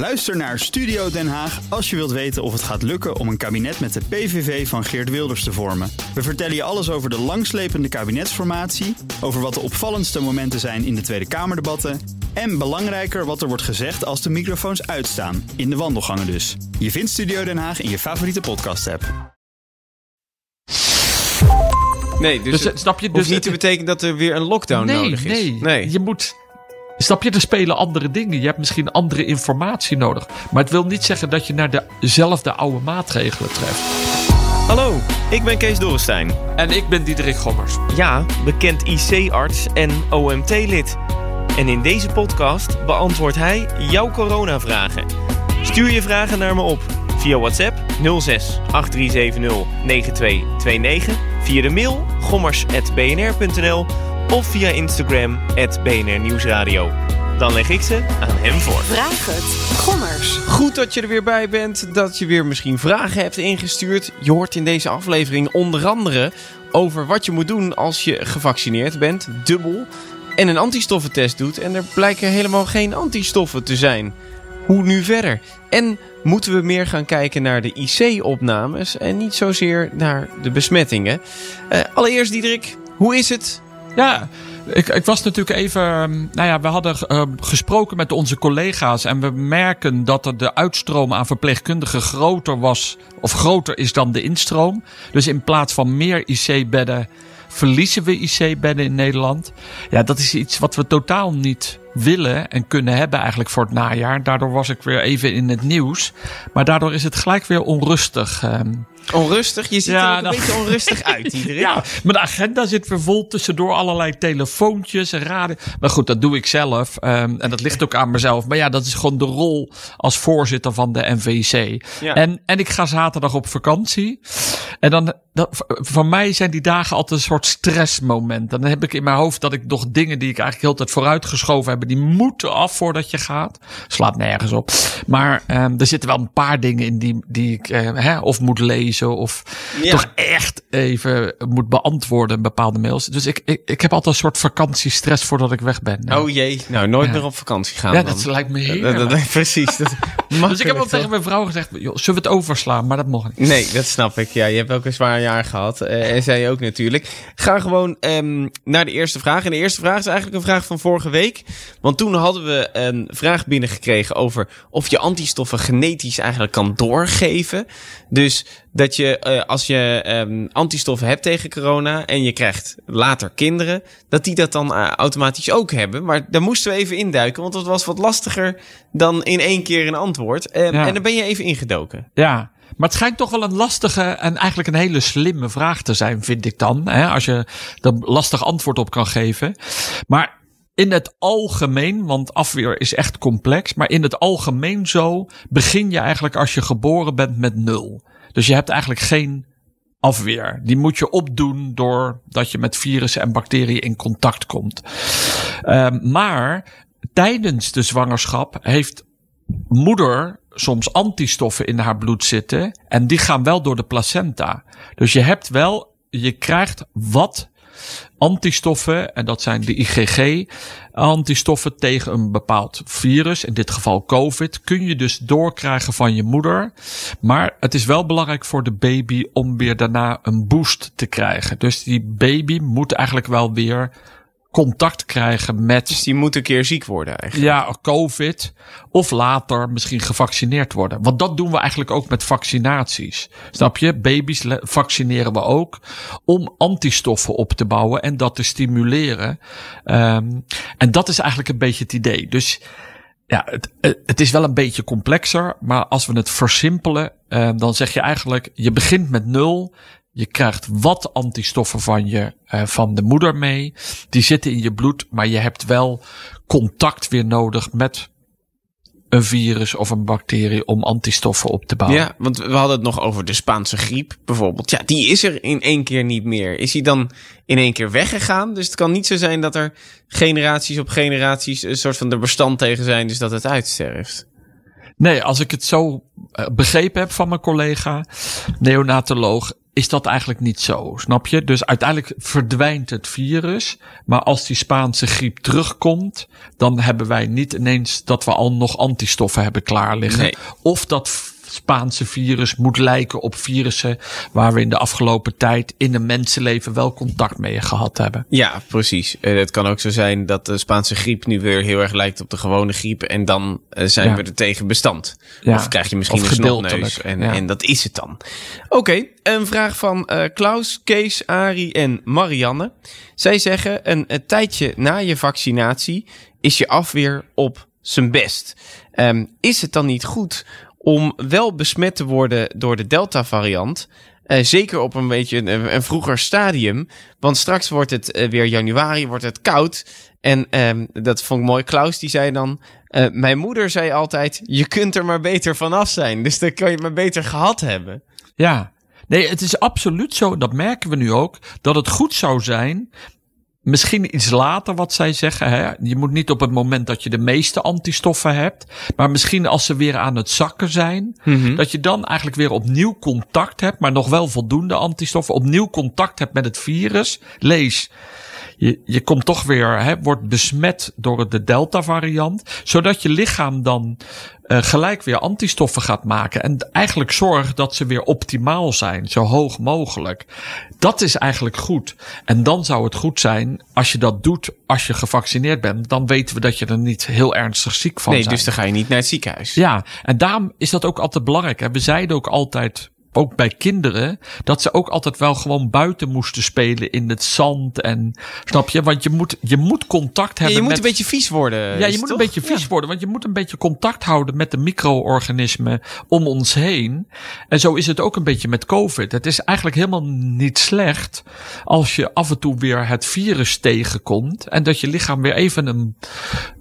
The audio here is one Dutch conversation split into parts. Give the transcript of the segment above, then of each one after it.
Luister naar Studio Den Haag als je wilt weten of het gaat lukken om een kabinet met de PVV van Geert Wilders te vormen. We vertellen je alles over de langslepende kabinetsformatie, over wat de opvallendste momenten zijn in de Tweede Kamerdebatten en belangrijker wat er wordt gezegd als de microfoons uitstaan, in de wandelgangen dus. Je vindt Studio Den Haag in je favoriete podcast-app. Nee, dus, Dus, het eh, snap je? Dus niet het- te betekenen dat er weer een lockdown nee, nodig is. Nee, je moet... Snap je, er spelen andere dingen. Je hebt misschien andere informatie nodig. Maar het wil niet zeggen dat je naar dezelfde oude maatregelen treft. Hallo, ik ben Kees Dorrestein. En ik ben Diederik Gommers. Ja, bekend IC-arts en OMT-lid. En in deze podcast beantwoordt hij jouw coronavragen. Stuur je vragen naar me op via WhatsApp 06 8370 9229, via de mail gommers.bnr.nl of via Instagram BNR Nieuwsradio. Dan leg ik ze aan hem voor. Vraag het. Gommers. Goed dat je er weer bij bent, dat je weer misschien vragen hebt ingestuurd. Je hoort in deze aflevering onder andere over wat je moet doen als je gevaccineerd bent, dubbel, en een antistoffentest doet en er blijken helemaal geen antistoffen te zijn. Hoe nu verder? En moeten we meer gaan kijken naar de IC-opnames en niet zozeer naar de besmettingen? Eh, allereerst, Diederik, hoe is het? Ja, ik, ik was natuurlijk even. ehm, Nou ja, we hadden eh, gesproken met onze collega's. En we merken dat er de uitstroom aan verpleegkundigen groter was. Of groter is dan de instroom. Dus in plaats van meer IC-bedden. verliezen we IC-bedden in Nederland. Ja, dat is iets wat we totaal niet willen en kunnen hebben eigenlijk voor het najaar. Daardoor was ik weer even in het nieuws. Maar daardoor is het gelijk weer onrustig. ehm. Onrustig? Je ziet Ja, er ook een nou- beetje onrustig uit, Diederik. Ja, maar de agenda zit weer vol tussendoor allerlei telefoontjes en raden. Maar goed, dat doe ik zelf. ehm, en dat ligt ook aan mezelf. Maar ja, dat is gewoon de rol als voorzitter van de NVC. Ja. En, en ik ga zaterdag op vakantie. En dan, dat, voor mij zijn die dagen altijd een soort stressmoment. Dan heb ik in mijn hoofd dat ik nog dingen die ik eigenlijk heel tijd vooruitgeschoven heb, die moeten af voordat je gaat. Slaat nergens op. Maar ehm, er zitten wel een paar dingen in die, die ik eh, hè, of moet lezen of Ja. toch echt even moet beantwoorden bepaalde mails. Dus ik, ik, ik heb altijd een soort vakantiestress voordat ik weg ben. Oh jee, nou nooit Ja. meer op vakantie gaan ja, dan. dat lijkt me heerlijk. dat- dat- precies. Dat dus ik heb al tegen mijn vrouw gezegd, joh, zullen we het overslaan? Maar dat mocht niet. Nee, dat snap ik. Ja, je hebt ook een zwaar jaar gehad. eh, en zij ook natuurlijk. Ga gewoon ehm, naar de eerste vraag. En de eerste vraag is eigenlijk een vraag van vorige week. Want toen hadden we een vraag binnengekregen over of je antistoffen genetisch eigenlijk kan doorgeven. Dus dat je eh, als je ehm, antistoffen hebt tegen corona en je krijgt later kinderen, dat die dat dan eh, automatisch ook hebben. Maar daar moesten we even induiken, want dat was wat lastiger dan in één keer een antwoord. Ehm, Ja. En daar ben je even ingedoken. Ja, maar het schijnt toch wel een lastige en eigenlijk een hele slimme vraag te zijn, vind ik dan. Hè? Als je er lastig antwoord op kan geven. Maar in het algemeen, want afweer is echt complex, maar in het algemeen zo begin je eigenlijk als je geboren bent met nul. Dus je hebt eigenlijk geen afweer. Die moet je opdoen doordat je met virussen en bacteriën in contact komt. Ehm, maar tijdens de zwangerschap heeft moeder soms antistoffen in haar bloed zitten. En die gaan wel door de placenta. Dus je hebt wel, je krijgt wat antistoffen. En dat zijn de IgG antistoffen tegen een bepaald virus. In dit geval COVID. Kun je dus doorkrijgen van je moeder. Maar het is wel belangrijk voor de baby om weer daarna een boost te krijgen. Dus die baby moet eigenlijk wel weer contact krijgen met Dus die moet een keer ziek worden eigenlijk. ja, COVID. Of later misschien gevaccineerd worden. Want dat doen we eigenlijk ook met vaccinaties. Snap je? Baby's vaccineren we ook. Om antistoffen op te bouwen en dat te stimuleren. Ehm, en dat is eigenlijk een beetje het idee. Dus ja, het, het is wel een beetje complexer. Maar als we het versimpelen, eh, dan zeg je eigenlijk: je begint met nul. Je krijgt wat antistoffen van je, eh, van de moeder mee. Die zitten in je bloed, maar je hebt wel contact weer nodig met een virus of een bacterie om antistoffen op te bouwen. Ja, want we hadden het nog over de Spaanse griep bijvoorbeeld. Ja, die is er in één keer niet meer. Is die dan in één keer weggegaan? Dus het kan niet zo zijn dat er generaties op generaties een soort van er bestand tegen zijn, dus dat het uitsterft. Nee, als ik het zo eh, begrepen heb van mijn collega, neonatoloog, is dat eigenlijk niet zo, snap je? Dus uiteindelijk verdwijnt het virus. Maar als die Spaanse griep terugkomt, dan hebben wij niet ineens dat we al nog antistoffen hebben klaar liggen. Nee. Of dat Spaanse virus moet lijken op virussen waar we in de afgelopen tijd in een mensenleven wel contact mee gehad hebben. Ja, precies. Het kan ook zo zijn dat de Spaanse griep nu weer heel erg lijkt op de gewone griep. En dan eh, zijn Ja. we er tegen bestand. Ja. Of krijg je misschien Of een snotneus. En, ja. en dat is het dan. Oké, een vraag van eh, Klaus, Kees, Ari en Marianne. Zij zeggen een, een tijdje na je vaccinatie is je afweer op zijn best. Ehm, is het dan niet goed om wel besmet te worden door de Delta-variant? Eh, zeker op een beetje een, vroeger stadium. Want straks wordt het eh, weer januari, wordt het koud. En ehm, dat vond ik mooi. Klaus die zei dan... eh, mijn moeder zei altijd... je kunt er maar beter vanaf zijn. Dus dan kan je maar beter gehad hebben. Ja. Nee, het is absoluut zo, dat merken we nu ook, dat het goed zou zijn. Misschien iets later wat zij zeggen. Hè? Je moet niet op het moment dat je de meeste antistoffen hebt. Maar misschien als ze weer aan het zakken zijn. Dat je dan eigenlijk weer opnieuw contact hebt. Maar nog wel voldoende antistoffen. Opnieuw contact hebt met het virus. Lees. Je, je komt toch weer, hè, wordt besmet door de Delta variant. Zodat je lichaam dan gelijk weer antistoffen gaat maken. En eigenlijk zorgt dat ze weer optimaal zijn. Zo hoog mogelijk. Dat is eigenlijk goed. En dan zou het goed zijn als je dat doet als je gevaccineerd bent. Dan weten we dat je er niet heel ernstig ziek van nee, bent. dus dan ga je niet naar het ziekenhuis. Ja, en daarom is dat ook altijd belangrijk. Hè. We zeiden ook altijd, ook bij kinderen, dat ze ook altijd wel gewoon buiten moesten spelen in het zand. En snap je? Want je moet, je moet contact Ja, hebben je moet met... een beetje vies worden. ja, je moet een beetje vies worden, want je moet een beetje contact houden met de micro-organismen om ons heen. En zo is het ook een beetje met COVID. Het is eigenlijk helemaal niet slecht als je af en toe weer het virus tegenkomt en dat je lichaam weer even een,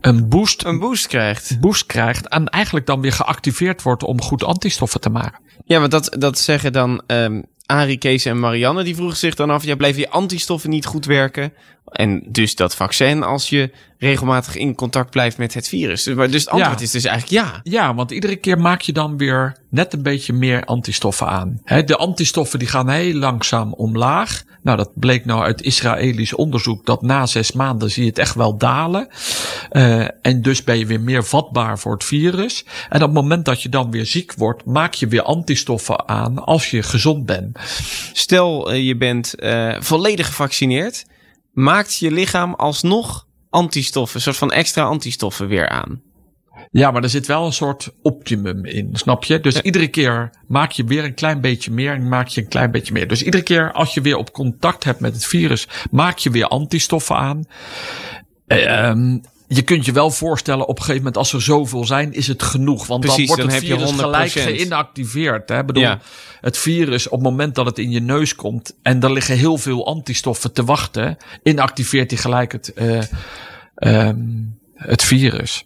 een boost Een boost krijgt. boost krijgt en eigenlijk dan weer geactiveerd wordt om goed antistoffen te maken. Ja, want dat, dat zeggen dan ehm Arie, Kees en Marianne. Die vroegen zich dan af, ja, blijven je antistoffen niet goed werken? En dus dat vaccin als je regelmatig in contact blijft met het virus. Dus, maar dus het antwoord Ja. is dus eigenlijk ja. Ja, want iedere keer maak je dan weer net een beetje meer antistoffen aan. De antistoffen die gaan heel langzaam omlaag. Nou, dat bleek nou uit Israëlisch onderzoek dat na zes maanden zie je het echt wel dalen. Eh, en dus ben je weer meer vatbaar voor het virus. En op het moment dat je dan weer ziek wordt, maak je weer antistoffen aan als je gezond bent. Stel, eh, je bent eh, volledig gevaccineerd. Maakt je lichaam alsnog antistoffen, een soort van extra antistoffen weer aan. Ja, maar er zit wel een soort optimum in, snap je? Dus iedere keer maak je weer een klein beetje meer en maak je een klein beetje meer. Dus iedere keer als je weer op contact hebt met het virus, maak je weer antistoffen aan. Ehm, je kunt je wel voorstellen, op een gegeven moment als er zoveel zijn, is het genoeg. Want Precies, dan wordt het virus gelijk 100%. geïnactiveerd. Hè? Bedoel, Ja. het virus op het moment dat het in je neus komt en er liggen heel veel antistoffen te wachten, inactiveert hij gelijk het, eh, ehm, het virus.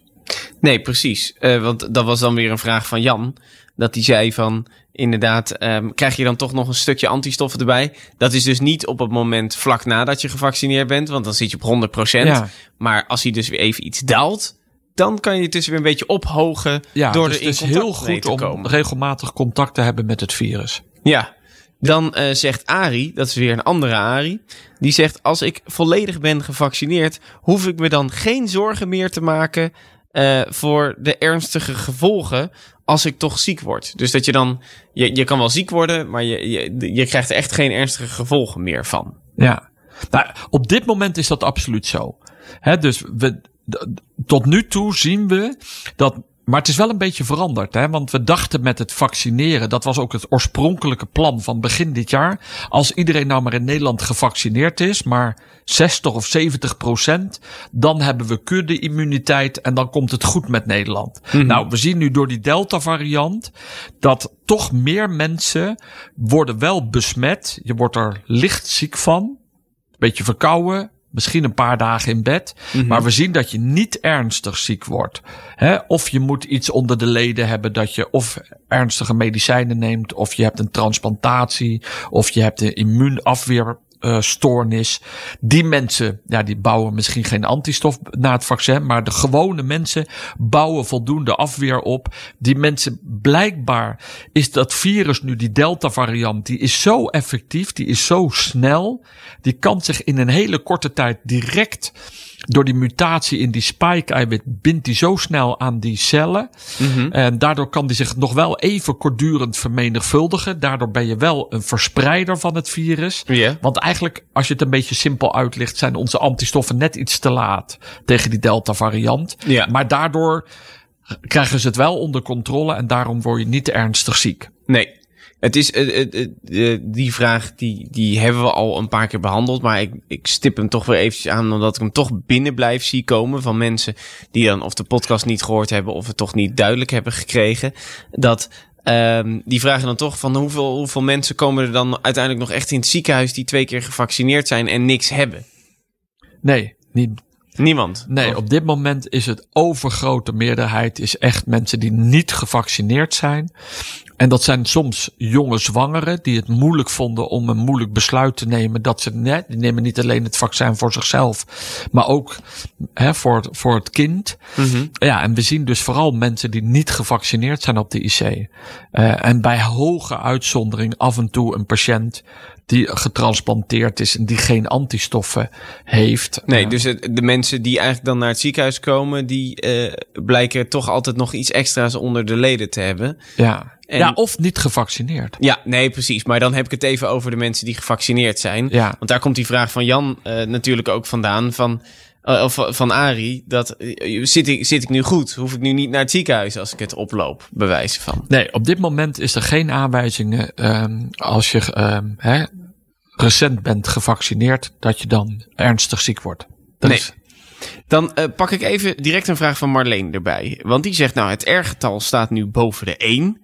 Nee, precies. Eh, want dat was dan weer een vraag van Jan. Dat die zei van, inderdaad, ehm, krijg je dan toch nog een stukje antistoffen erbij? Dat is dus niet op het moment vlak nadat je gevaccineerd bent, want dan zit je op 100%. Ja. Maar als hij dus weer even iets daalt, dan kan je het dus weer een beetje ophogen Ja, door dus er in het is heel goed te om komen. regelmatig contact te hebben met het virus. Ja. Dan eh, zegt Ari, dat is weer een andere Ari, die zegt: Als ik volledig ben gevaccineerd, hoef ik me dan geen zorgen meer te maken eh, voor de ernstige gevolgen als ik toch ziek word. Dus dat je dan, je, je kan wel ziek worden, maar je, je, je krijgt er echt geen ernstige gevolgen meer van. Ja. Nou, op dit moment is dat absoluut zo. Hè, dus we, tot nu toe zien we dat. Maar het is wel een beetje veranderd, hè? want we dachten met het vaccineren, dat was ook het oorspronkelijke plan van begin dit jaar. Als iedereen nou maar in Nederland gevaccineerd is, maar 60 of 70 procent, dan hebben we kudde-immuniteit en dan komt het goed met Nederland. Nou, we zien nu door die Delta-variant dat toch meer mensen worden wel besmet. Je wordt er licht ziek van beetje verkouden, misschien een paar dagen in bed. Maar we zien dat je niet ernstig ziek wordt. Hè? Of je moet iets onder de leden hebben dat je of ernstige medicijnen neemt, of je hebt een transplantatie, of je hebt een immuunstoornis. die mensen, ja, die bouwen misschien geen antistof na het vaccin, maar de gewone mensen bouwen voldoende afweer op. Die mensen, blijkbaar is dat virus nu, die Delta variant, die is zo effectief, die is zo snel, die kan zich in een hele korte tijd direct door die mutatie in die spike-eiwit bindt die zo snel aan die cellen. En daardoor kan die zich nog wel even kortdurend vermenigvuldigen. Daardoor ben je wel een verspreider van het virus. Want eigenlijk, als je het een beetje simpel uitlicht, zijn onze antistoffen net iets te laat tegen die Delta variant. Ja. Maar daardoor krijgen ze het wel onder controle en daarom word je niet ernstig ziek. Nee. Het is, eh, eh, eh, die vraag die, die hebben we al een paar keer behandeld. Maar ik, ik stip hem toch weer eventjes aan. Omdat ik hem toch binnen blijf zie komen. Van mensen die dan of de podcast niet gehoord hebben. Of het toch niet duidelijk hebben gekregen. Dat ehm, die vragen dan toch van hoeveel, hoeveel mensen komen er dan uiteindelijk nog echt in het ziekenhuis. Die twee keer gevaccineerd zijn en niks hebben. Nee, niet, Niemand. Nee, op dit moment is het overgrote meerderheid is echt mensen die niet gevaccineerd zijn. En dat zijn soms jonge zwangeren die het moeilijk vonden om een moeilijk besluit te nemen. Dat ze net, die nemen niet alleen het vaccin voor zichzelf, maar ook hè, voor, het- voor het kind. Mhm. Ja, en we zien dus vooral mensen die niet gevaccineerd zijn op de IC. Eh, en bij hoge uitzondering af en toe een patiënt die getransplanteerd is en die geen antistoffen heeft. Nee, dus het- de mensen die eigenlijk dan naar het ziekenhuis komen, die eh, blijken toch altijd nog iets extra's onder de leden te hebben. ja. en- ja, of niet gevaccineerd. Ja, nee, precies. Maar dan heb ik het even over de mensen die gevaccineerd zijn. Ja. Want daar komt die vraag van Jan eh, natuurlijk ook vandaan. Van, of van Arie. Dat, eh, zit, ik, zit ik nu goed? Hoef ik nu niet naar het ziekenhuis als ik het oploop? Bewijzen van. Nee, op dit moment is er geen aanwijzingen ehm, als je ehm, hè, recent bent gevaccineerd dat je dan ernstig ziek wordt. Dat Nee. is- Dan eh, pak ik even direct een vraag van Marleen erbij. Want die zegt nou, het R-getal staat nu boven de 1.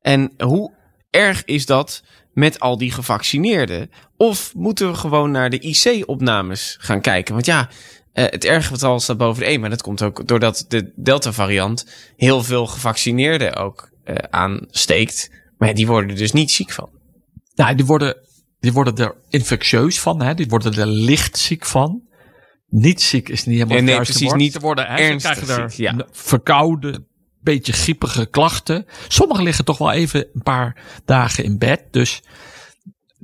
En hoe erg is dat met al die gevaccineerden? Of moeten we gewoon naar de IC-opnames gaan kijken? Want ja, eh, het R-getal staat boven de 1. Maar dat komt ook doordat de Delta-variant heel veel gevaccineerden ook eh, aansteekt. Maar die worden er dus niet ziek van. Nou, die worden, die worden er infectieus van, hè? die worden er licht ziek van. Niet ziek is niet helemaal nee, juiste precies, woord. niet Ze worden hè, ze ernstig krijgen er ziek, ja. verkouden, beetje griepige klachten. Sommigen liggen toch wel even een paar dagen in bed. Dus,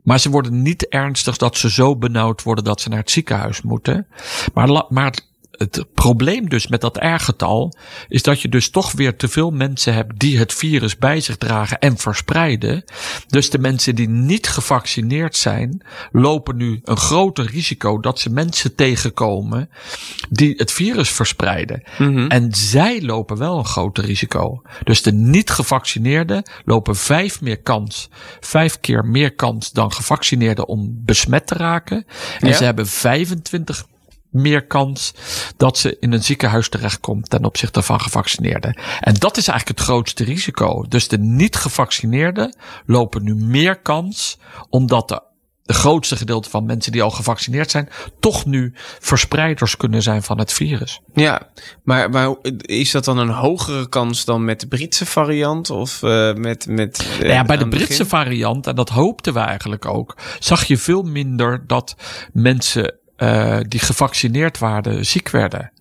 maar ze worden niet ernstig dat ze zo benauwd worden dat ze naar het ziekenhuis moeten. Maar, maar het, probleem dus met dat R-getal is dat je dus toch weer te veel mensen hebt die het virus bij zich dragen en verspreiden. Dus de mensen die niet gevaccineerd zijn, lopen nu een groter risico dat ze mensen tegenkomen die het virus verspreiden. En zij lopen wel een groter risico. Dus de niet gevaccineerden lopen vijf meer kans, vijf keer meer kans dan gevaccineerden om besmet te raken. En Ja. ze hebben 25 meer kans dat ze in een ziekenhuis terechtkomt ten opzichte van gevaccineerden. En dat is eigenlijk het grootste risico. Dus de niet gevaccineerden lopen nu meer kans, omdat de, de grootste gedeelte van mensen die al gevaccineerd zijn, toch nu verspreiders kunnen zijn van het virus. Ja, maar, maar is dat dan een hogere kans dan met de Britse variant? Of eh, met... met eh, Nou ja, bij de Britse begin? variant, en dat hoopten we eigenlijk ook, zag je veel minder dat mensen eh, die gevaccineerd waren ziek werden.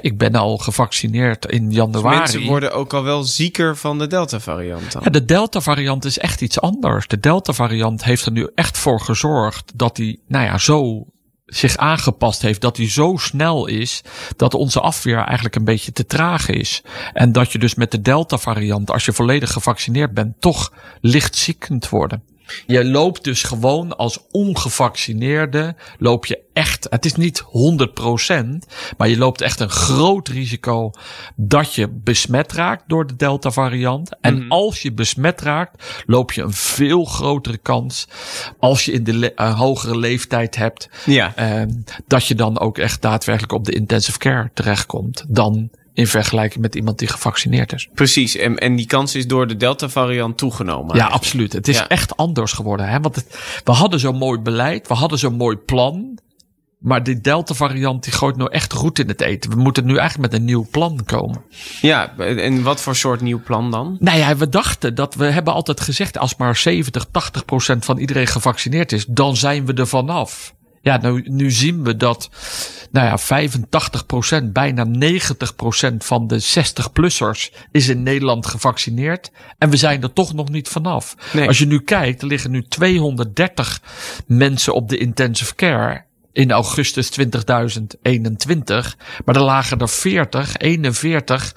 Ik ben al gevaccineerd in Dus januari. mensen worden ook al wel zieker van de Delta-variant. Ja, de Delta-variant is echt iets anders. De Delta-variant heeft er nu echt voor gezorgd dat die, nou ja, zo zich aangepast heeft, dat hij zo snel is, dat onze afweer eigenlijk een beetje te traag is. En dat je dus met de Delta-variant, als je volledig gevaccineerd bent, toch licht ziek kunt worden. Je loopt dus gewoon als ongevaccineerde, loop je echt, het is niet 100%, maar je loopt echt een groot risico dat je besmet raakt door de Delta variant. En als je besmet raakt, loop je een veel grotere kans als je in de le- eh, hogere leeftijd hebt, Ja. eh, dat je dan ook echt daadwerkelijk op de intensive care terechtkomt dan in vergelijking met iemand die gevaccineerd is. Precies, en, en die kans is door de Delta-variant toegenomen. Ja, eigenlijk. absoluut. Het is Ja. echt anders geworden. Hè? Want het, we hadden zo'n mooi beleid, we hadden zo'n mooi plan. Maar die Delta-variant die gooit nou echt goed in het eten. We moeten nu eigenlijk met een nieuw plan komen. Ja, en wat voor soort nieuw plan dan? Nou ja, we dachten dat we hebben altijd gezegd... als maar 70, 80 procent van iedereen gevaccineerd is... dan zijn we er vanaf. Ja, nu, nu zien we dat nou ja, 85 procent, bijna 90 procent van de 60-plussers is in Nederland gevaccineerd. En we zijn er toch nog niet vanaf. Nee. Als je nu kijkt, er liggen nu 230 mensen op de intensive care in augustus 2021. Maar er lagen er 40, 41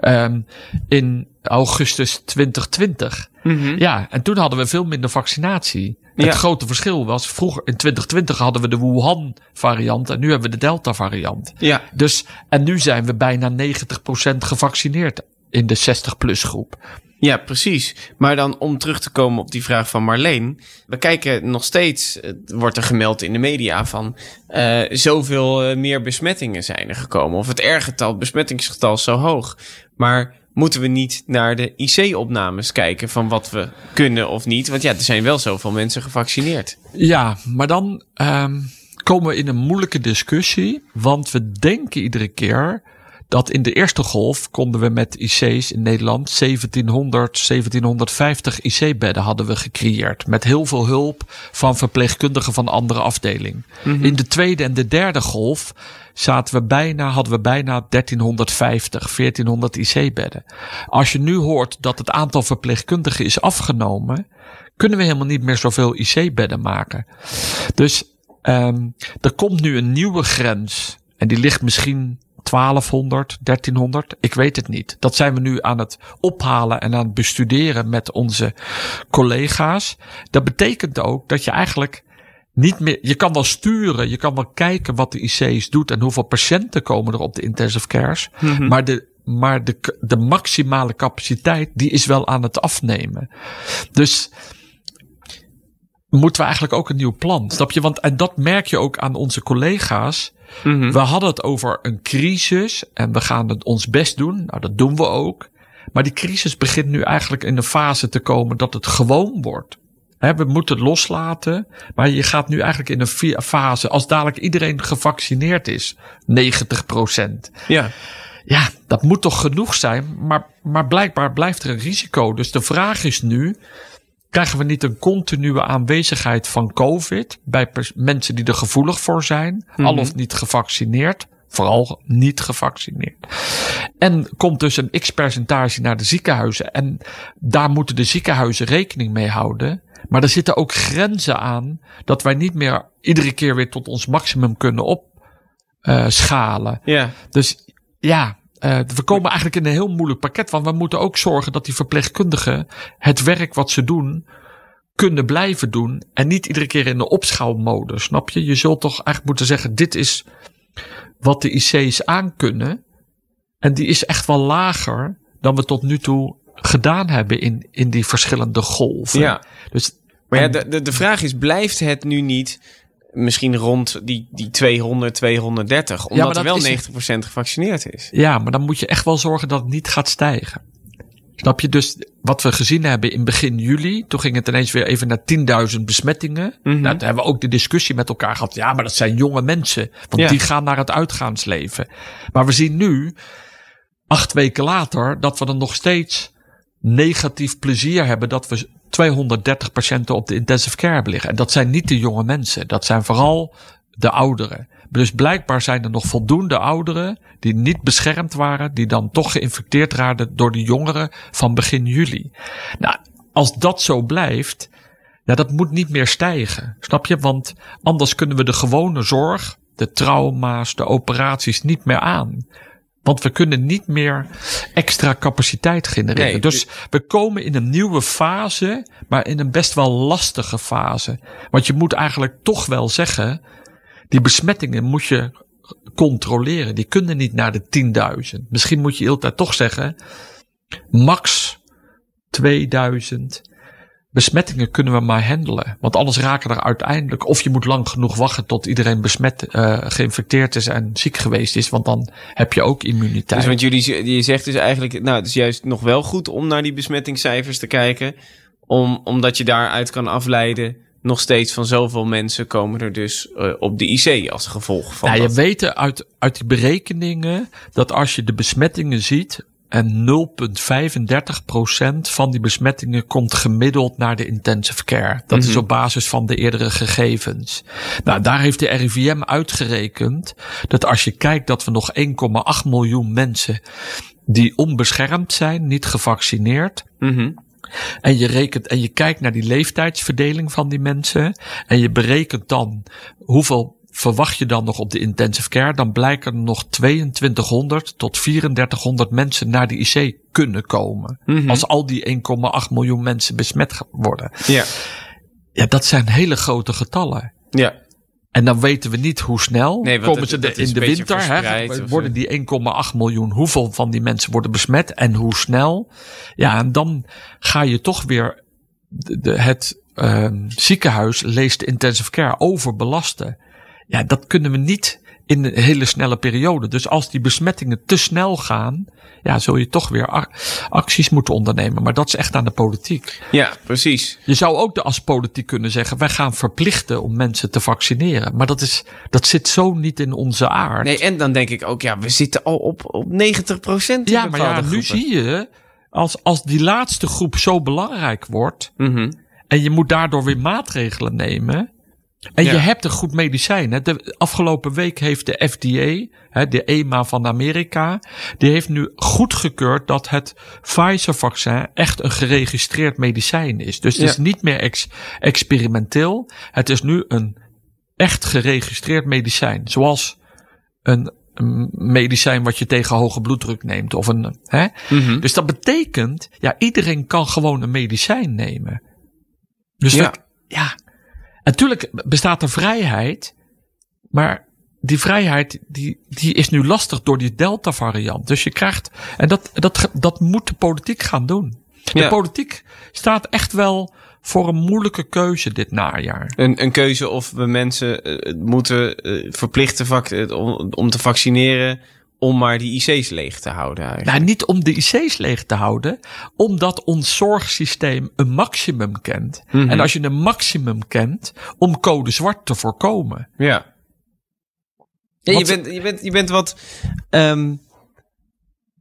um, in augustus 2020. Mhm. Ja, en toen hadden we veel minder vaccinatie. Ja. Het grote verschil was, vroeger in 2020 hadden we de Wuhan variant en nu hebben we de Delta variant. Ja, Dus, en nu zijn we bijna 90% gevaccineerd in de 60-plus groep. ja, precies. Maar dan om terug te komen op die vraag van Marleen. We kijken nog steeds, wordt er gemeld in de media van... eh zoveel eh, meer besmettingen zijn er gekomen. Of het R-getal, besmettingsgetal is zo hoog. Maar moeten we niet naar de IC-opnames kijken van wat we kunnen of niet? Want ja, er zijn wel zoveel mensen gevaccineerd. Ja, maar dan um, komen we in een moeilijke discussie. Want we denken iedere keer dat in de eerste golf konden we met IC's in Nederland 1700, 1750 IC-bedden hadden we gecreëerd. Met heel veel hulp van verpleegkundigen van andere afdeling. In de tweede en de derde golf zaten we bijna, hadden we bijna 1350, 1400 IC-bedden. Als je nu hoort dat het aantal verpleegkundigen is afgenomen, kunnen we helemaal niet meer zoveel IC-bedden maken. Dus um, er komt nu een nieuwe grens. En die ligt misschien 1200, 1300. Ik weet het niet. Dat zijn we nu aan het ophalen en aan het bestuderen met onze collega's. Dat betekent ook dat je eigenlijk niet meer, je kan wel sturen, je kan wel kijken wat de IC's doet en hoeveel patiënten komen er op de intensive cares. Maar de, maar de, de maximale capaciteit, die is wel aan het afnemen. Dus moeten we eigenlijk ook een nieuw plan. Snap je? Want en dat merk je ook aan onze collega's. Mhm. We hadden het over een crisis en we gaan het ons best doen. Nou, dat doen we ook. Maar die crisis begint nu eigenlijk in een fase te komen dat het gewoon wordt. Hè, we moeten het loslaten, maar je gaat nu eigenlijk in een fase als dadelijk iedereen gevaccineerd is, 90 procent. Ja, Ja, dat moet toch genoeg zijn, maar, maar blijkbaar blijft er een risico. Dus de vraag is nu, krijgen we niet een continue aanwezigheid van COVID bij mensen die er gevoelig voor zijn, al of niet gevaccineerd, vooral niet gevaccineerd. En komt dus een x-percentage naar de ziekenhuizen en daar moeten de ziekenhuizen rekening mee houden. Maar er zitten ook grenzen aan dat wij niet meer iedere keer weer tot ons maximum kunnen opschalen. ja. Dus ja, eh, we komen eigenlijk in een heel moeilijk pakket. Want we moeten ook zorgen dat die verpleegkundigen het werk wat ze doen kunnen blijven doen. En niet iedere keer in de opschaalmodus. Snap je? Je zult toch eigenlijk moeten zeggen: dit is wat de IC's aankunnen. En die is echt wel lager dan we tot nu toe gedaan hebben in, in die verschillende golven. Ja. Dus Maar ja, de, de, de vraag is, blijft het nu niet misschien rond die, die 200, 230? Omdat er wel is- 90% gevaccineerd is. Ja, maar dan moet je echt wel zorgen dat het niet gaat stijgen. Snap je? Dus wat we gezien hebben in begin juli, toen ging het ineens weer even naar 10.000 besmettingen. Mhm. Nou, toen hebben we ook de discussie met elkaar gehad. Ja, maar dat zijn jonge mensen, want Ja. die gaan naar het uitgaansleven. Maar we zien nu, acht weken later, dat we er nog steeds negatief plezier hebben dat we 230 patiënten op de intensive care hebben liggen. En dat zijn niet de jonge mensen, dat zijn vooral de ouderen. Dus blijkbaar zijn er nog voldoende ouderen die niet beschermd waren, die dan toch geïnfecteerd raarden door de jongeren van begin juli. Nou, als dat zo blijft, dat moet niet meer stijgen. Snap je? Want anders kunnen we de gewone zorg, de trauma's, de operaties niet meer aan. Want we kunnen niet meer extra capaciteit genereren. Nee, dus we komen in een nieuwe fase, maar in een best wel lastige fase. Want je moet eigenlijk toch wel zeggen, die besmettingen moet je controleren. Die kunnen niet naar de 10.000. Misschien moet je tijd toch zeggen, max 2000 besmettingen kunnen we maar handelen. Want anders raken er uiteindelijk, of je moet lang genoeg wachten tot iedereen besmet, eh, geïnfecteerd is en ziek geweest is. Want dan heb je ook immuniteit. Dus want jullie, je zegt dus eigenlijk, nou, het is juist nog wel goed om naar die besmettingscijfers te kijken. Om, omdat je daaruit kan afleiden nog steeds van zoveel mensen komen er dus eh, op de IC als gevolg van Nou, je weet uit, uit die berekeningen dat als je de besmettingen ziet. En 0,35% van die besmettingen komt gemiddeld naar de intensive care. Dat is op basis van de eerdere gegevens. Nou, daar heeft de RIVM uitgerekend dat als je kijkt dat we nog 1,8 miljoen mensen die onbeschermd zijn, niet gevaccineerd, Mhm. en je rekent en je kijkt naar die leeftijdsverdeling van die mensen. En je berekent dan hoeveel verwacht je dan nog op de intensive care. Dan blijken er nog 2200 tot 3400 mensen naar de IC kunnen komen. Mhm. Als al die 1,8 miljoen mensen besmet worden. Ja, Ja, dat zijn hele grote getallen. ja. En dan weten we niet hoe snel Nee, komen ze dat in de winter. Hè, worden die 1,8 miljoen, hoeveel van die mensen worden besmet en hoe snel? Ja, en dan ga je toch weer de, de- het ehm, ziekenhuis, leest de intensive care, overbelasten. Ja, dat kunnen we niet in een hele snelle periode. Dus als die besmettingen te snel gaan, ja, zul je toch weer ac- acties moeten ondernemen. Maar dat is echt aan de politiek. ja, precies. Je zou ook de als politiek kunnen zeggen, wij gaan verplichten om mensen te vaccineren. Maar dat is, dat zit zo niet in onze aard. Nee, en dan denk ik ook, ja, we zitten al op, op 90 procent. ja, maar ja, nu zie je, als, als die laatste groep zo belangrijk wordt, Mhm. en je moet daardoor weer maatregelen nemen. En Ja. je hebt een goed medicijn. Hè. De afgelopen week heeft de FDA, hè, de EMA van Amerika, die heeft nu goedgekeurd dat het Pfizer-vaccin echt een geregistreerd medicijn is. Dus het Ja. is niet meer ex- experimenteel. Het is nu een echt geregistreerd medicijn. Zoals een, medicijn wat je tegen hoge bloeddruk neemt. Of een, hè? Mhm. Dus dat betekent, ja, iedereen kan gewoon een medicijn nemen. Dus Ja. ja. ja. Natuurlijk bestaat er vrijheid, maar die vrijheid die, die is nu lastig door die Delta variant. Dus je krijgt, en dat, dat, dat moet de politiek gaan doen. De Ja. politiek staat echt wel voor een moeilijke keuze dit najaar. Een, een keuze of we mensen eh, moeten eh, verplichten eh, om, om te vaccineren om maar die IC's leeg te houden eigenlijk. Nou, niet om de IC's leeg te houden, omdat ons zorgsysteem een maximum kent. Mhm. En als je een maximum kent, om code zwart te voorkomen. Ja. ja je, bent, je, bent, je bent wat, ehm,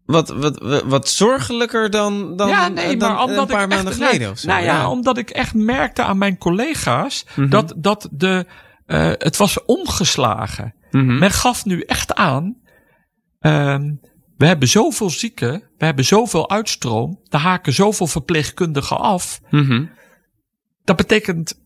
wat, wat, wat, wat zorgelijker dan, dan, ja, nee, dan maar omdat een paar ik maanden echt, geleden of zo. Nou ja, omdat ik echt merkte aan mijn collega's Mhm. dat, dat de, eh, het was omgeslagen. Mhm. Men gaf nu echt aan, ehm, we hebben zoveel zieken, we hebben zoveel uitstroom, er haken zoveel verpleegkundigen af. Mhm. Dat betekent,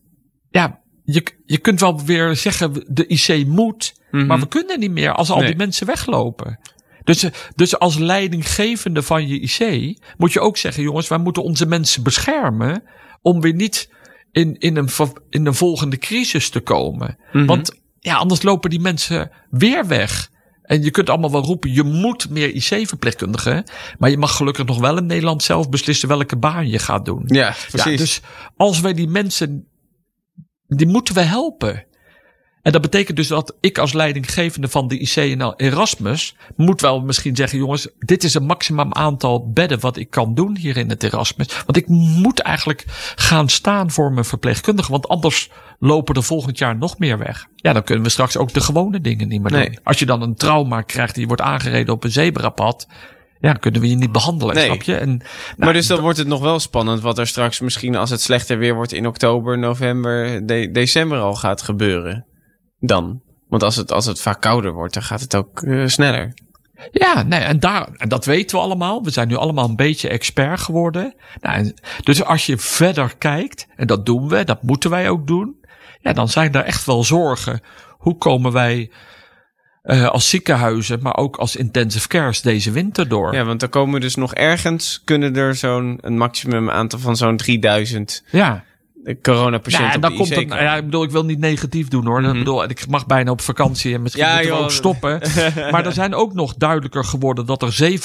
ja, je, je kunt wel weer zeggen de IC moet, Mhm. maar we kunnen niet meer als al Nee. die mensen weglopen. Dus, dus als leidinggevende van je IC moet je ook zeggen, jongens, wij moeten onze mensen beschermen om weer niet in, in, een, in een volgende crisis te komen. Mhm. Want ja, anders lopen die mensen weer weg. En je kunt allemaal wel roepen, je moet meer IC-verpleegkundigen. Maar je mag gelukkig nog wel in Nederland zelf beslissen welke baan je gaat doen. Ja, precies. Ja, dus als wij die mensen, die moeten we helpen. En dat betekent dus dat ik als leidinggevende van de ICNL Erasmus moet wel misschien zeggen, jongens, dit is een maximum aantal bedden wat ik kan doen hier in het Erasmus. Want ik moet eigenlijk gaan staan voor mijn verpleegkundigen, want anders lopen er volgend jaar nog meer weg. Ja, dan kunnen we straks ook de gewone dingen niet meer Nee. doen. Als je dan een trauma krijgt die wordt aangereden op een zebrapad, ja, kunnen we je niet behandelen, Nee. snap je? En, nou, maar dus dan wordt het nog wel spannend wat er straks misschien als het slechter weer wordt in oktober, november, de- december al gaat gebeuren. Dan. Want als het, als het vaak kouder wordt, dan gaat het ook eh, sneller. Ja, nee, en, daar, en dat weten we allemaal. We zijn nu allemaal een beetje expert geworden. Nou, en- dus als je verder kijkt, en dat doen we, dat moeten wij ook doen. Ja, dan zijn er echt wel zorgen. Hoe komen wij eh, als ziekenhuizen, maar ook als intensive cares deze winter door? Ja, want dan komen we dus nog ergens, kunnen er zo'n een maximum aantal van zo'n 3000 ja. Coronapatiënten Ja, en dan komt het, ja, ik bedoel, ik wil niet negatief doen hoor. Ik bedoel, ik mag bijna op vakantie en misschien Ja, moeten we ook stoppen. maar er zijn ook nog duidelijker geworden dat er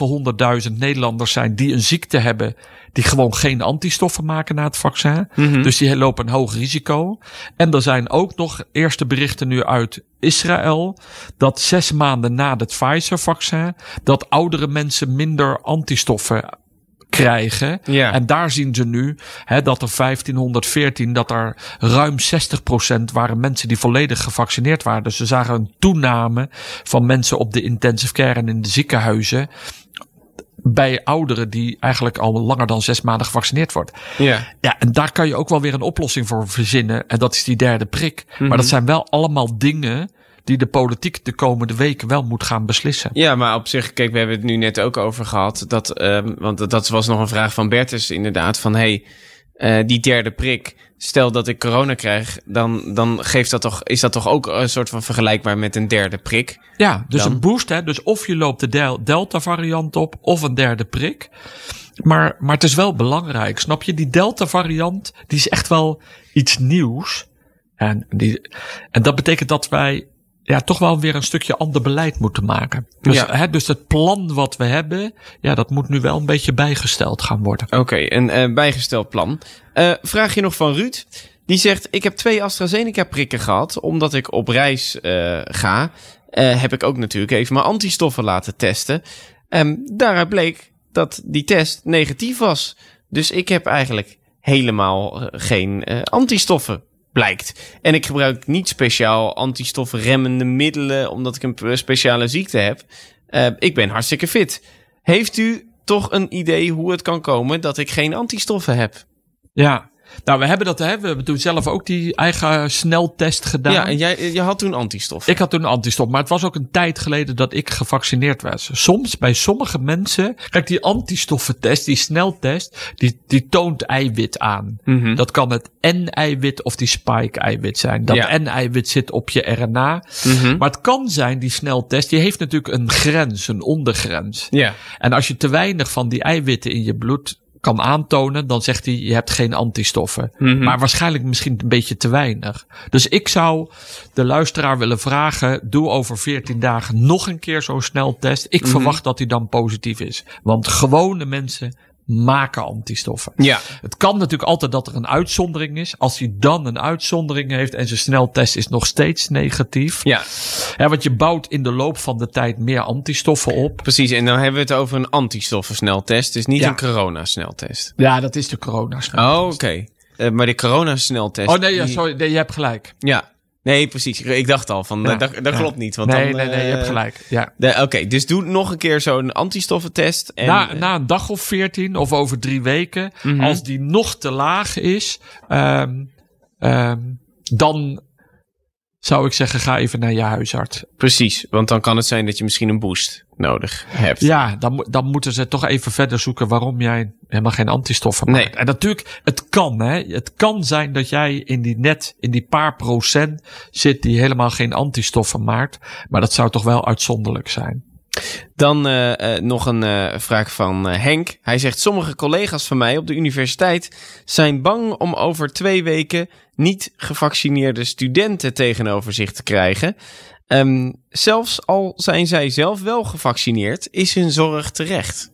700.000 Nederlanders zijn die een ziekte hebben die gewoon geen antistoffen maken na het vaccin. Dus die lopen een hoog risico. En er zijn ook nog eerste berichten nu uit Israël dat zes maanden na het Pfizer-vaccin dat oudere mensen minder antistoffen krijgen. Ja. En daar zien ze nu hè, dat er 1514, dat er ruim 60% waren mensen die volledig gevaccineerd waren. Dus ze zagen een toename van mensen op de intensive care en in de ziekenhuizen. Bij ouderen die eigenlijk al langer dan zes maanden gevaccineerd wordt. Ja. Ja, en daar kan je ook wel weer een oplossing voor verzinnen. En dat is die derde prik. Maar dat zijn wel allemaal dingen die de politiek de komende weken wel moet gaan beslissen. Ja, maar op zich, kijk, we hebben het nu net ook over gehad. Dat, ehm, want dat- was nog een vraag van Bertus inderdaad. Van hey, eh, die derde prik. Stel dat ik corona krijg, dan, dan geeft dat toch, is dat toch ook een soort van vergelijkbaar met een derde prik? Ja, dus Dan? een boost. Hè? Dus of je loopt de del- Delta variant op of een derde prik. Maar, maar het is wel belangrijk, snap je? Die Delta variant, die is echt wel iets nieuws. En, die, en dat betekent dat wij ja, toch wel weer een stukje ander beleid moeten maken. Dus, Ja. hè, dus het plan wat we hebben, ja, dat moet nu wel een beetje bijgesteld gaan worden. Oké, een eh, bijgesteld plan. Eh vraag je nog van Ruud. Die zegt, ik heb twee AstraZeneca-prikken gehad. Omdat ik op reis eh, ga, heb ik ook natuurlijk even mijn antistoffen laten testen. Ehm daaruit bleek dat die test negatief was. Dus ik heb eigenlijk helemaal geen antistoffen, blijkt. En ik gebruik niet speciaal antistoffenremmende middelen... omdat ik een speciale ziekte heb. Eh, ik ben hartstikke fit. Heeft u toch een idee hoe het kan komen dat ik geen antistoffen heb? Ja. Nou, we hebben dat, hè, we hebben toen zelf ook die eigen sneltest gedaan. Ja, en jij je had toen antistoffen. Ik had toen antistof, maar het was ook een tijd geleden dat ik gevaccineerd was. Soms bij sommige mensen, kijk die antistoffentest, die sneltest, die, die toont eiwit aan. Mhm. Dat kan het N-eiwit of die spike-eiwit zijn. Dat Ja. N-eiwit zit op je RNA. Mhm. Maar het kan zijn, die sneltest, die heeft natuurlijk een grens, een ondergrens. Ja. En als je te weinig van die eiwitten in je bloed kan aantonen, dan zegt hij je hebt geen antistoffen. Mhm. Maar waarschijnlijk misschien een beetje te weinig. Dus ik zou de luisteraar willen vragen, doe over 14 dagen nog een keer zo'n sneltest. Ik verwacht dat hij dan positief is. Want gewone mensen maken antistoffen. Ja. Het kan natuurlijk altijd dat er een uitzondering is. Als hij dan een uitzondering heeft en zijn sneltest is nog steeds negatief. Ja, Ja, want je bouwt in de loop van de tijd meer antistoffen op. precies. En dan hebben we het over een antistoffensneltest, dus niet Ja. een coronasneltest. Ja, dat is de coronasneltest. Oh, oké. Eh, maar de coronasneltest... Oh nee, ja, sorry, nee, je hebt gelijk. Ja. Nee, precies. Ik- dacht al van, Ja. eh, dat, dat Ja. klopt niet. Want nee, dan, nee, nee, je eh, hebt gelijk. Ja. Oké, dus doe nog een keer zo'n antistoffentest. En, na, eh, na een dag of veertien of over drie weken, Mhm. als die nog te laag is, ehm, ehm, dan zou ik zeggen, ga even naar je huisarts. Precies, want dan kan het zijn dat je misschien een boost nodig hebt. Ja, dan, dan moeten ze toch even verder zoeken waarom jij helemaal geen antistoffen Nee. maakt. En natuurlijk, het kan, hè. Het kan zijn dat jij in die net, in die paar procent zit die helemaal geen antistoffen maakt. Maar dat zou toch wel uitzonderlijk zijn. Dan eh, eh, nog een eh, vraag van Henk. Hij zegt: Sommige collega's van mij op de universiteit zijn bang om over twee weken niet gevaccineerde studenten tegenover zich te krijgen. Ehm, zelfs al zijn zij zelf wel gevaccineerd, is hun zorg terecht.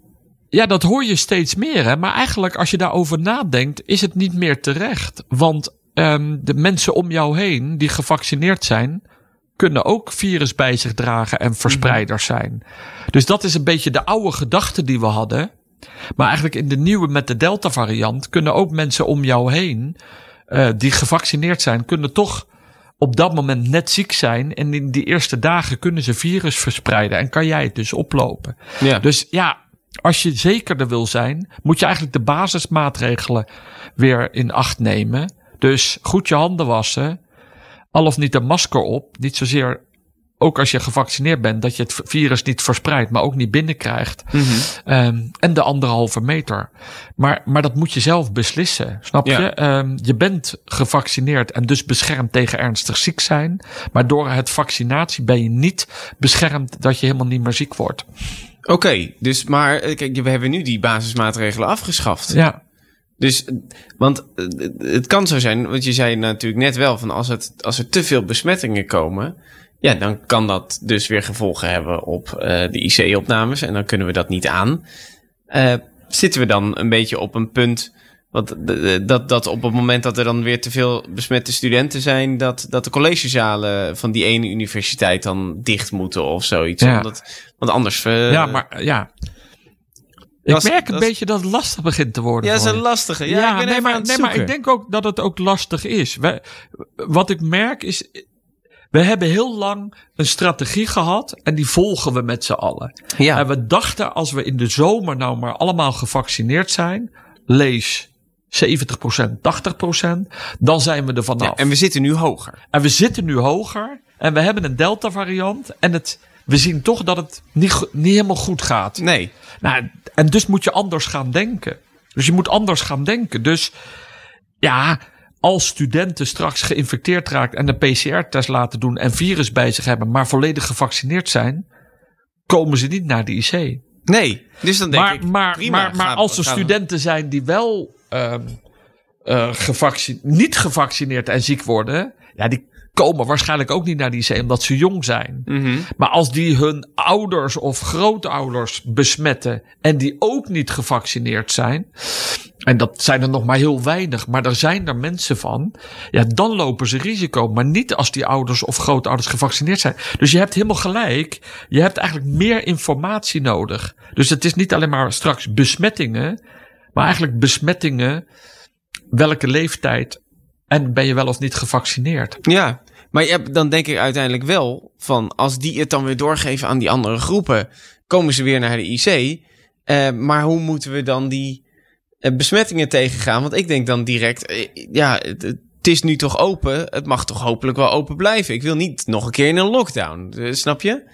Ja, dat hoor je steeds meer. Hè? Maar eigenlijk, als je daarover nadenkt, is het niet meer terecht. Want ehm, de mensen om jou heen die gevaccineerd zijn, kunnen ook virus bij zich dragen en verspreiders zijn. Dus dat is een beetje de oude gedachte die we hadden. Maar eigenlijk in de nieuwe met de Delta-variant kunnen ook mensen om jou heen eh, die gevaccineerd zijn, kunnen toch op dat moment net ziek zijn. En in die eerste dagen kunnen ze virus verspreiden en kan jij het dus oplopen. Ja. Dus ja, als je zekerder wil zijn, moet je eigenlijk de basismaatregelen weer in acht nemen. Dus goed je handen wassen, al of niet een masker op. Niet zozeer, ook als je gevaccineerd bent, dat je het virus niet verspreidt, maar ook niet binnenkrijgt. Ehm, en de anderhalve meter. Maar, maar dat moet je zelf beslissen, snap Ja. je? Ehm, je bent gevaccineerd en dus beschermd tegen ernstig ziek zijn. Maar door het vaccinatie ben je niet beschermd dat je helemaal niet meer ziek wordt. Oké, dus maar eh, kijk, we hebben nu die basismaatregelen afgeschaft. Ja. Dus, want eh, het kan zo zijn, want je zei natuurlijk net wel van als, het, als er te veel besmettingen komen, ja, dan kan dat dus weer gevolgen hebben op eh, de IC-opnames en dan kunnen we dat niet aan. Eh, zitten we dan een beetje op een punt, want dat, dat op het moment dat er dan weer te veel besmette studenten zijn, dat, dat de collegezalen van die ene universiteit dan dicht moeten of zoiets. Ja. Omdat, want anders. ja, maar ja. Ik Dat is- merk een beetje dat het lastig begint te worden. Ja, dat is een lastige. Ja, ik ben nee, maar, nee, maar ik denk ook dat het ook lastig is. We, wat ik merk is, we hebben heel lang een strategie gehad en die volgen we met z'n allen. Ja. En we dachten als we in de zomer nou maar allemaal gevaccineerd zijn, lees 70%, 80%, dan zijn we er vanaf. Ja, en we zitten nu hoger. En we zitten nu hoger en we hebben een Delta variant en het, we zien toch dat het niet, niet helemaal goed gaat. Nee. Nou, en dus moet je anders gaan denken. Dus je moet anders gaan denken. Dus ja, als studenten straks geïnfecteerd raken en een PCR-test laten doen en virus bij zich hebben, maar volledig gevaccineerd zijn, komen ze niet naar de IC. Nee. Dus dan denk Maar, ik, maar, prima, maar, maar als er studenten zijn die wel ehm, eh, niet gevaccineerd en ziek worden, ja, die komen waarschijnlijk ook niet naar de IC omdat ze jong zijn. Mhm. Maar als die hun ouders of grootouders besmetten en die ook niet gevaccineerd zijn, en dat zijn er nog maar heel weinig, maar er zijn er mensen van, ja, dan lopen ze risico. Maar niet als die ouders of grootouders gevaccineerd zijn. Dus je hebt helemaal gelijk. Je hebt eigenlijk meer informatie nodig. Dus het is niet alleen maar straks besmettingen, maar eigenlijk besmettingen, welke leeftijd en ben je wel of niet gevaccineerd. Ja, maar je hebt- dan denk ik uiteindelijk wel van als die het dan weer doorgeven aan die andere groepen, komen ze weer naar de IC. Eh, maar hoe moeten we dan die eh, besmettingen tegengaan? Want ik denk dan direct, eh, ja, het, het is nu toch open. Het mag toch hopelijk wel open blijven. Ik wil niet nog een keer in een lockdown. Snap je?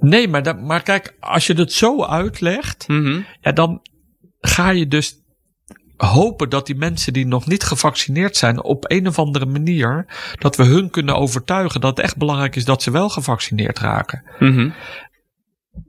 Nee, maar, dat, maar kijk, als je het zo uitlegt, Mhm. ja, dan ga je dus hopen dat die mensen die nog niet gevaccineerd zijn, op een of andere manier, dat we hun kunnen overtuigen dat het echt belangrijk is dat ze wel gevaccineerd raken. Mhm.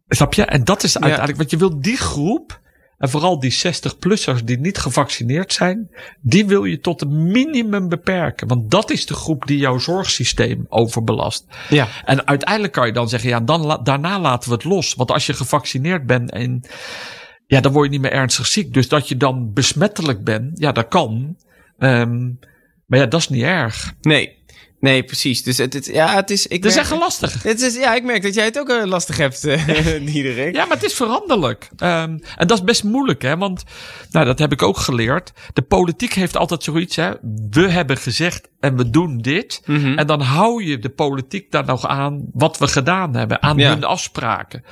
Snap je? En dat is uiteindelijk, want je wil die groep, en vooral die 60-plussers die niet gevaccineerd zijn, die wil je tot een minimum beperken. Want dat is de groep die jouw zorgsysteem overbelast. Ja. En uiteindelijk kan je dan zeggen, ja, dan daarna laten we het los. Want als je gevaccineerd bent en ja, dan word je niet meer ernstig ziek. Dus dat je dan besmettelijk bent, ja, dat kan. Ehm, maar ja, dat is niet erg. Nee. Nee, precies. Dus het, het, ja, het is... Ik Dat is merk- echt lastig. Het is, ja, ik merk dat jij het ook eh, lastig hebt, eh, Diederik. Ja, maar het is veranderlijk. Ehm, en dat is best moeilijk, hè? Want, nou, dat heb ik ook geleerd. De politiek heeft altijd zoiets, hè? We hebben gezegd en we doen dit. Mhm. En dan hou je de politiek daar nog aan wat we gedaan hebben, aan Ja. hun afspraken.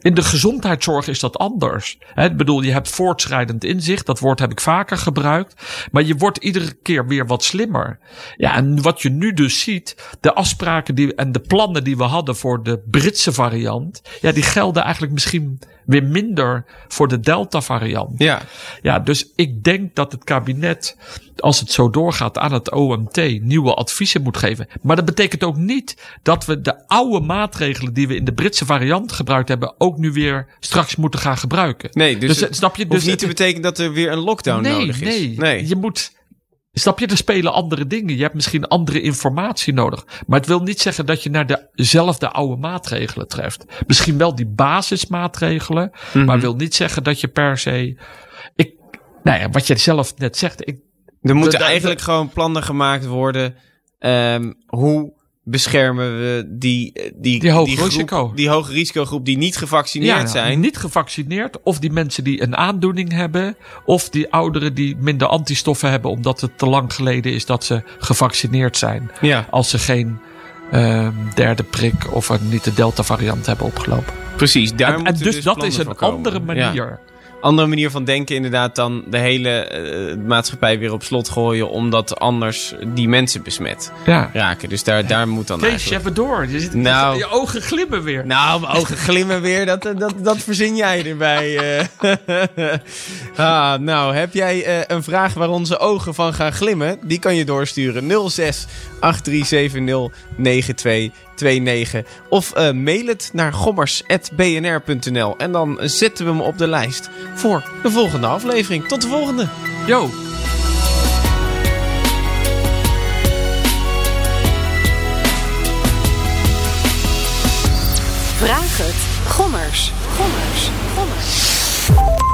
In de gezondheidszorg is dat anders. Hè, ik bedoel, je hebt voortschrijdend inzicht, dat woord heb ik vaker gebruikt. Maar je wordt iedere keer weer wat slimmer. Ja, en wat je nu dus ziet, de afspraken die, en de plannen die we hadden voor de Britse variant, ja, die gelden eigenlijk misschien weer minder voor de Delta variant. Ja. Ja, dus ik denk dat het kabinet, als het zo doorgaat, aan het OMT nieuwe adviezen moet geven. Maar dat betekent ook niet dat we de oude maatregelen die we in de Britse variant gebruikt hebben, ook nu weer straks moeten gaan gebruiken. Nee, dus, Dus, het snap je? Dus niet te betekenen dat er weer een lockdown nee, nodig is. nee, nee. Je moet. Snap je, er spelen andere dingen. Je hebt misschien andere informatie nodig. Maar het wil niet zeggen dat je naar dezelfde oude maatregelen treft. Misschien wel die basismaatregelen. Mhm. Maar wil niet zeggen dat je per se. Ik, nou ja, wat je zelf net zegt. Ik, Er moeten eigenlijk gewoon plannen gemaakt worden. ehm, hoe beschermen we die, die, Die hoge groep- risico. die hoge risicogroep die niet gevaccineerd ja, zijn? niet gevaccineerd. Of die mensen die een aandoening hebben. Of die ouderen die minder antistoffen hebben. Omdat het te lang geleden is dat ze gevaccineerd zijn. Ja, Als ze geen ehm, derde prik of niet de Delta variant hebben opgelopen. precies. Daar En, en moeten dus, dat is een andere Ja. Andere manier van denken inderdaad dan de hele eh, maatschappij weer op slot gooien. Omdat anders die mensen besmet Ja. raken. Dus daar, daar moet dan Kees, je eigenlijk... hebt het door. Je, zit, Nou. je ogen glimmen weer. Nou, mijn ogen glimmen weer. Dat, eh, dat, dat verzin jij erbij. eh. ah, nou, heb jij eh, een vraag waar onze ogen van gaan glimmen? Die kan je doorsturen. 06 8370 9229. Of eh, mail het naar gommers.bnr.nl. En dan zetten we hem op de lijst voor de volgende aflevering. Tot de volgende. Yo. Vraag het. Gommers. Gommers. Gommers.